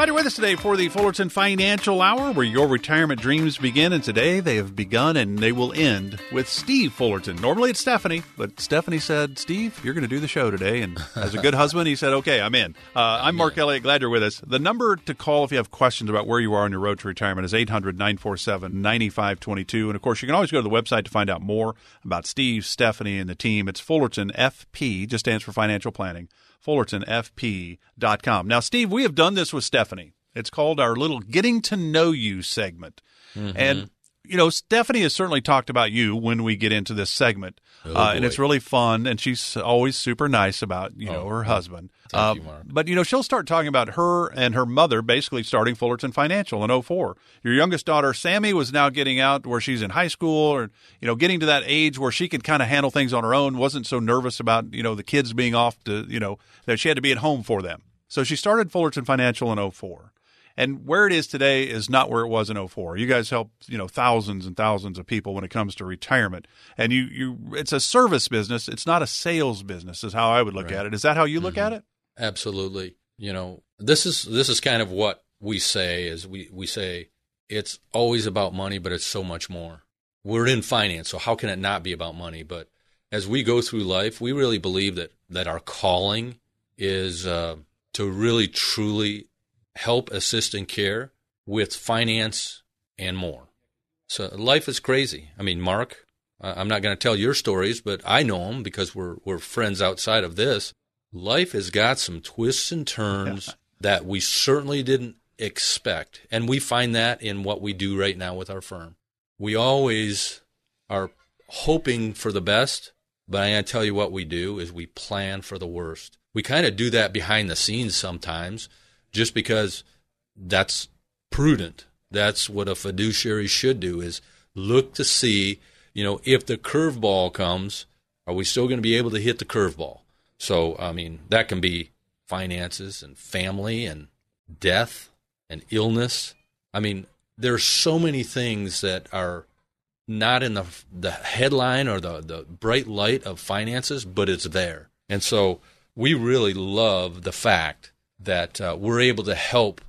Glad you're with us today for the Fullerton Financial Hour, where your retirement dreams begin. And today they have begun and they will end with Steve Fullerton. Normally it's Stephanie, but Stephanie said, Steve, you're going to do the show today. And as a good husband, he said, okay, I'm in. Uh, I'm Mark Elliott. Glad you're with us. The number to call if you have questions about where you are on your road to retirement is 800 947 9522. And of course, you can always go to the website to find out more about Steve, Stephanie, and the team. It's Fullerton FP, just stands for financial planning fullertonfp.com. Now, Steve, we have done this with Stephanie. It's called our little getting to know you segment. Mm-hmm. And, you know, Stephanie has certainly talked about you when we get into this segment. Oh, uh, and it's really fun. And she's always super nice about, you know, oh, her husband. Uh, you, but, you know, she'll start talking about her and her mother basically starting Fullerton Financial in 04. Your youngest daughter, Sammy, was now getting out where she's in high school or, you know, getting to that age where she could kind of handle things on her own, wasn't so nervous about, you know, the kids being off to, you know, that she had to be at home for them. So she started Fullerton Financial in 04. And where it is today is not where it was in 04. You guys help, you know, thousands and thousands of people when it comes to retirement. And you, you it's a service business. It's not a sales business is how I would look right. at it. Is that how you look mm-hmm. at it? Absolutely. You know, this is this is kind of what we say is we, we say it's always about money, but it's so much more. We're in finance, so how can it not be about money? But as we go through life, we really believe that that our calling is uh, to really truly help, assist, and care with finance and more. So life is crazy. I mean, Mark, I'm not going to tell your stories, but I know them because we're we're friends outside of this. Life has got some twists and turns that we certainly didn't expect, and we find that in what we do right now with our firm. We always are hoping for the best, but I tell you what we do is we plan for the worst. We kind of do that behind the scenes sometimes just because that's prudent. That's what a fiduciary should do is look to see, you know, if the curveball comes, are we still going to be able to hit the curveball? So, I mean, that can be finances and family and death and illness. I mean, there's so many things that are not in the the headline or the, the bright light of finances, but it's there. And so we really love the fact that uh, we're able to help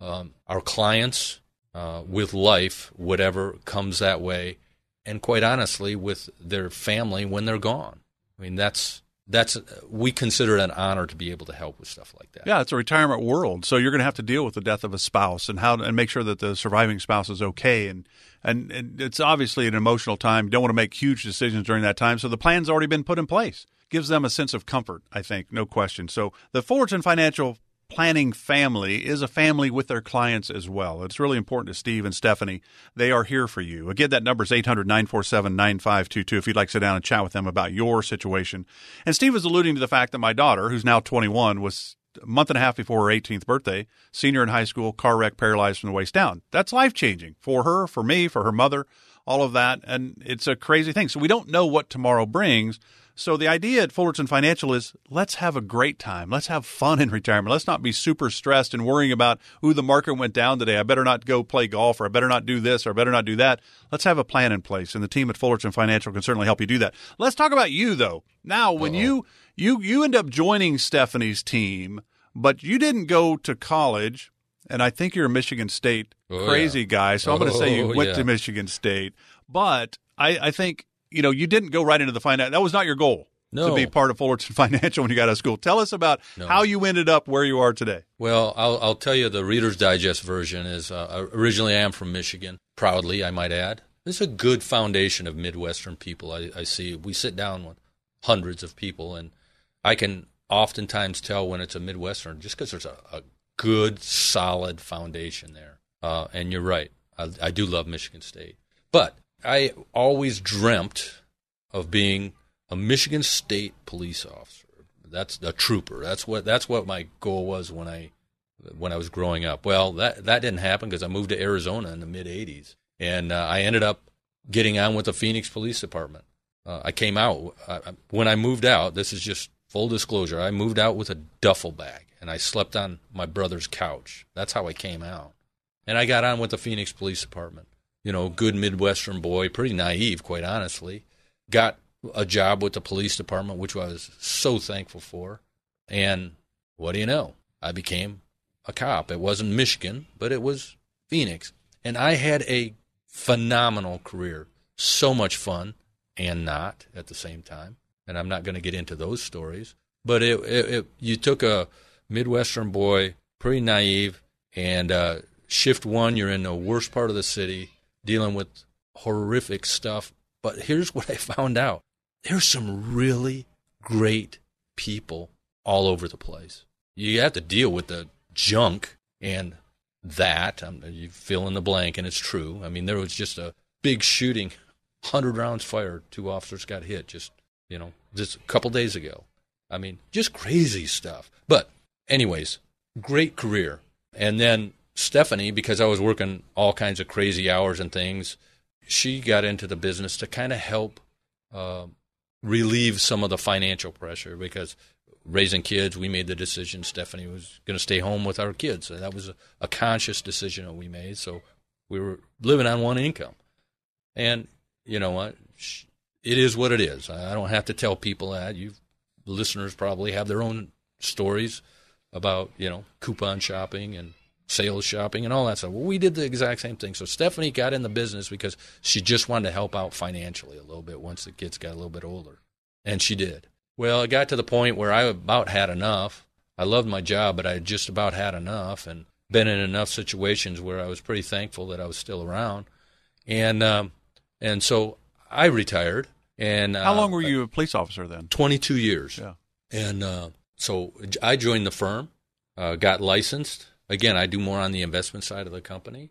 um, our clients uh, with life, whatever comes that way, and quite honestly, with their family when they're gone. I mean, that's that's we consider it an honor to be able to help with stuff like that. Yeah, it's a retirement world, so you're going to have to deal with the death of a spouse and how and make sure that the surviving spouse is okay and. And, and it's obviously an emotional time. You don't want to make huge decisions during that time. So the plan's already been put in place. Gives them a sense of comfort, I think, no question. So the Fullerton Financial planning family is a family with their clients as well. It's really important to Steve and Stephanie. They are here for you. Again, that number is 800 947 9522 if you'd like to sit down and chat with them about your situation. And Steve was alluding to the fact that my daughter, who's now 21, was a month and a half before her 18th birthday, senior in high school, car wreck, paralyzed from the waist down. That's life changing for her, for me, for her mother, all of that. And it's a crazy thing. So we don't know what tomorrow brings. So the idea at Fullerton Financial is let's have a great time. Let's have fun in retirement. Let's not be super stressed and worrying about, who the market went down today. I better not go play golf or I better not do this or I better not do that. Let's have a plan in place. And the team at Fullerton Financial can certainly help you do that. Let's talk about you though. Now, when Uh-oh. you, you, you end up joining Stephanie's team, but you didn't go to college and I think you're a Michigan State oh, crazy yeah. guy. So I'm going to say you oh, went yeah. to Michigan State, but I, I think you know, you didn't go right into the finance. That was not your goal. No. To be part of Fullerton Financial when you got out of school. Tell us about no. how you ended up where you are today. Well, I'll, I'll tell you the Reader's Digest version is uh, originally I am from Michigan, proudly, I might add. There's a good foundation of Midwestern people I, I see. We sit down with hundreds of people, and I can oftentimes tell when it's a Midwestern just because there's a, a, good, solid foundation there. Uh, and you're right. I, I do love Michigan State. But I always dreamt of being a Michigan State police officer. That's a trooper. That's what that's what my goal was when I when I was growing up. Well, that that didn't happen because I moved to Arizona in the mid '80s, and uh, I ended up getting on with the Phoenix Police Department. Uh, I came out uh, when I moved out. This is just full disclosure. I moved out with a duffel bag, and I slept on my brother's couch. That's how I came out, and I got on with the Phoenix Police Department you know, good Midwestern boy, pretty naive, quite honestly. Got a job with the police department, which I was so thankful for. And what do you know? I became a cop. It wasn't Michigan, but it was Phoenix. And I had a phenomenal career. So much fun and not at the same time. And I'm not going to get into those stories. But it, it, it, you took a Midwestern boy, pretty naive, and uh, shift one, you're in the worst part of the city, dealing with horrific stuff. But here's what I found out there's some really great people all over the place. You have to deal with the junk and that. Um, you fill in the blank, and it's true. I mean, there was just a big shooting, 100 rounds fired, two officers got hit just, you know, just a couple days ago. I mean, just crazy stuff. But, anyways, great career. And then Stephanie, because I was working all kinds of crazy hours and things, she got into the business to kind of help uh, relieve some of the financial pressure because raising kids, we made the decision Stephanie was going to stay home with our kids. So that was a, a, conscious decision that we made. So we were living on one income. And you know what? It is what it is. I don't have to tell people that. You listeners probably have their own stories about, you know, coupon shopping and sales shopping and all that stuff. Well, we did the exact same thing. So Stephanie got in the business because she just wanted to help out financially a little bit once the kids got a little bit older. And she did. Well, it got to the point where I about had enough. I loved my job, but I just about had enough and been in enough situations where I was pretty thankful that I was still around. And um, and so I retired. And how uh, long were you a police officer then? Twenty two years. Yeah. And uh, so I joined the firm, uh, got licensed. Again, I do more on the investment side of the company,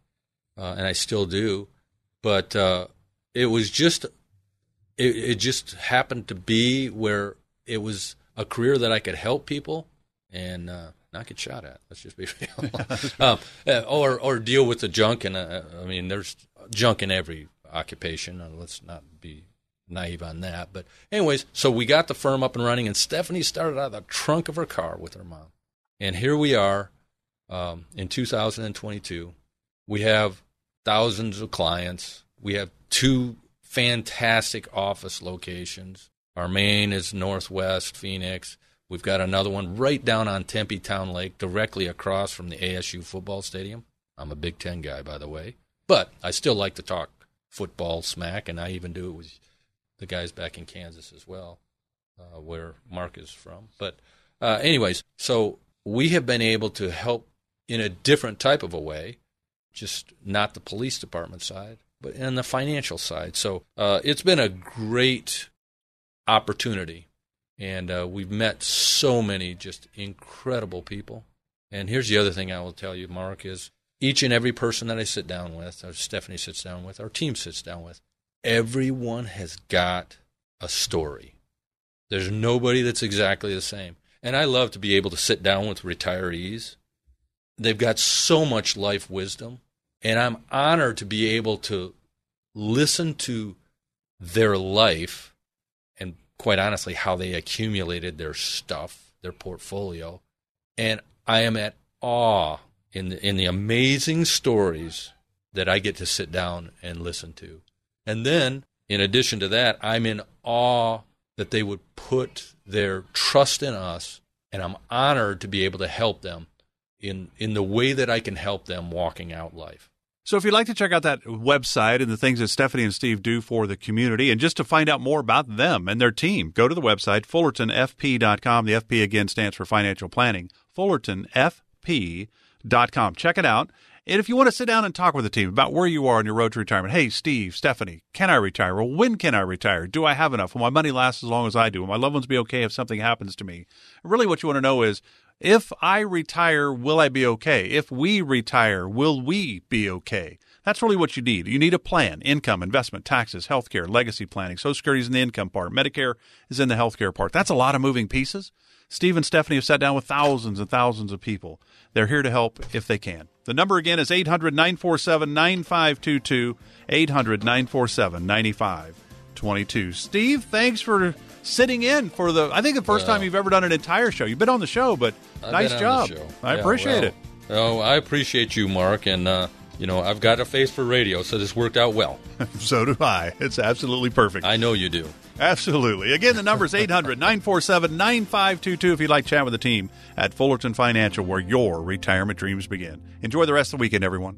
uh, and I still do. But uh, it was just it, it just happened to be where it was a career that I could help people and uh, not get shot at. Let's just be real. um, uh, or or deal with the junk. And uh, I mean, there's junk in every occupation. Uh, let's not be naive on that. But anyways, so we got the firm up and running, and Stephanie started out of the trunk of her car with her mom, and here we are um, in 2022. We have thousands of clients. We have two fantastic office locations. Our main is Northwest Phoenix. We've got another one right down on Tempe Town Lake, directly across from the ASU football stadium. I'm a Big Ten guy, by the way, but I still like to talk football smack, and I even do it with the guys back in Kansas as well, uh, where Mark is from. But, uh, anyways, so we have been able to help in a different type of a way, just not the police department side, but in the financial side. So uh, it's been a great opportunity. And uh, we've met so many just incredible people. And here's the other thing I will tell you, Mark, is each and every person that I sit down with, or Stephanie sits down with, our team sits down with, everyone has got a story. There's nobody that's exactly the same. And I love to be able to sit down with retirees. They've got so much life wisdom. And I'm honored to be able to listen to their life and, quite honestly, how they accumulated their stuff, their portfolio. And I am at awe in the, in the amazing stories that I get to sit down and listen to. And then, in addition to that, I'm in awe that they would put their trust in us, and I'm honored to be able to help them in, in the way that I can help them walking out life. So, if you'd like to check out that website and the things that Stephanie and Steve do for the community, and just to find out more about them and their team, go to the website, fullertonfp.com. The FP again stands for financial planning. fullertonfp.com. Check it out. And if you want to sit down and talk with the team about where you are on your road to retirement, hey, Steve, Stephanie, can I retire? Well, when can I retire? Do I have enough? Will my money last as long as I do? Will my loved ones be okay if something happens to me? Really, what you want to know is if I retire, will I be okay? If we retire, will we be okay? That's really what you need. You need a plan income, investment, taxes, healthcare, legacy planning. Social Security is in the income part, Medicare is in the healthcare part. That's a lot of moving pieces. Steve and Stephanie have sat down with thousands and thousands of people. They're here to help if they can. The number again is 800 947 9522. 800 947 9522. Steve, thanks for sitting in for the. I think the first well, time you've ever done an entire show. You've been on the show, but I've nice job. I yeah, appreciate well, it. Oh, I appreciate you, Mark, and uh, you know, I've got a face for radio, so this worked out well. so do I. It's absolutely perfect. I know you do. Absolutely. Again, the number is 800 947 9522 if you'd like to chat with the team at Fullerton Financial, where your retirement dreams begin. Enjoy the rest of the weekend, everyone.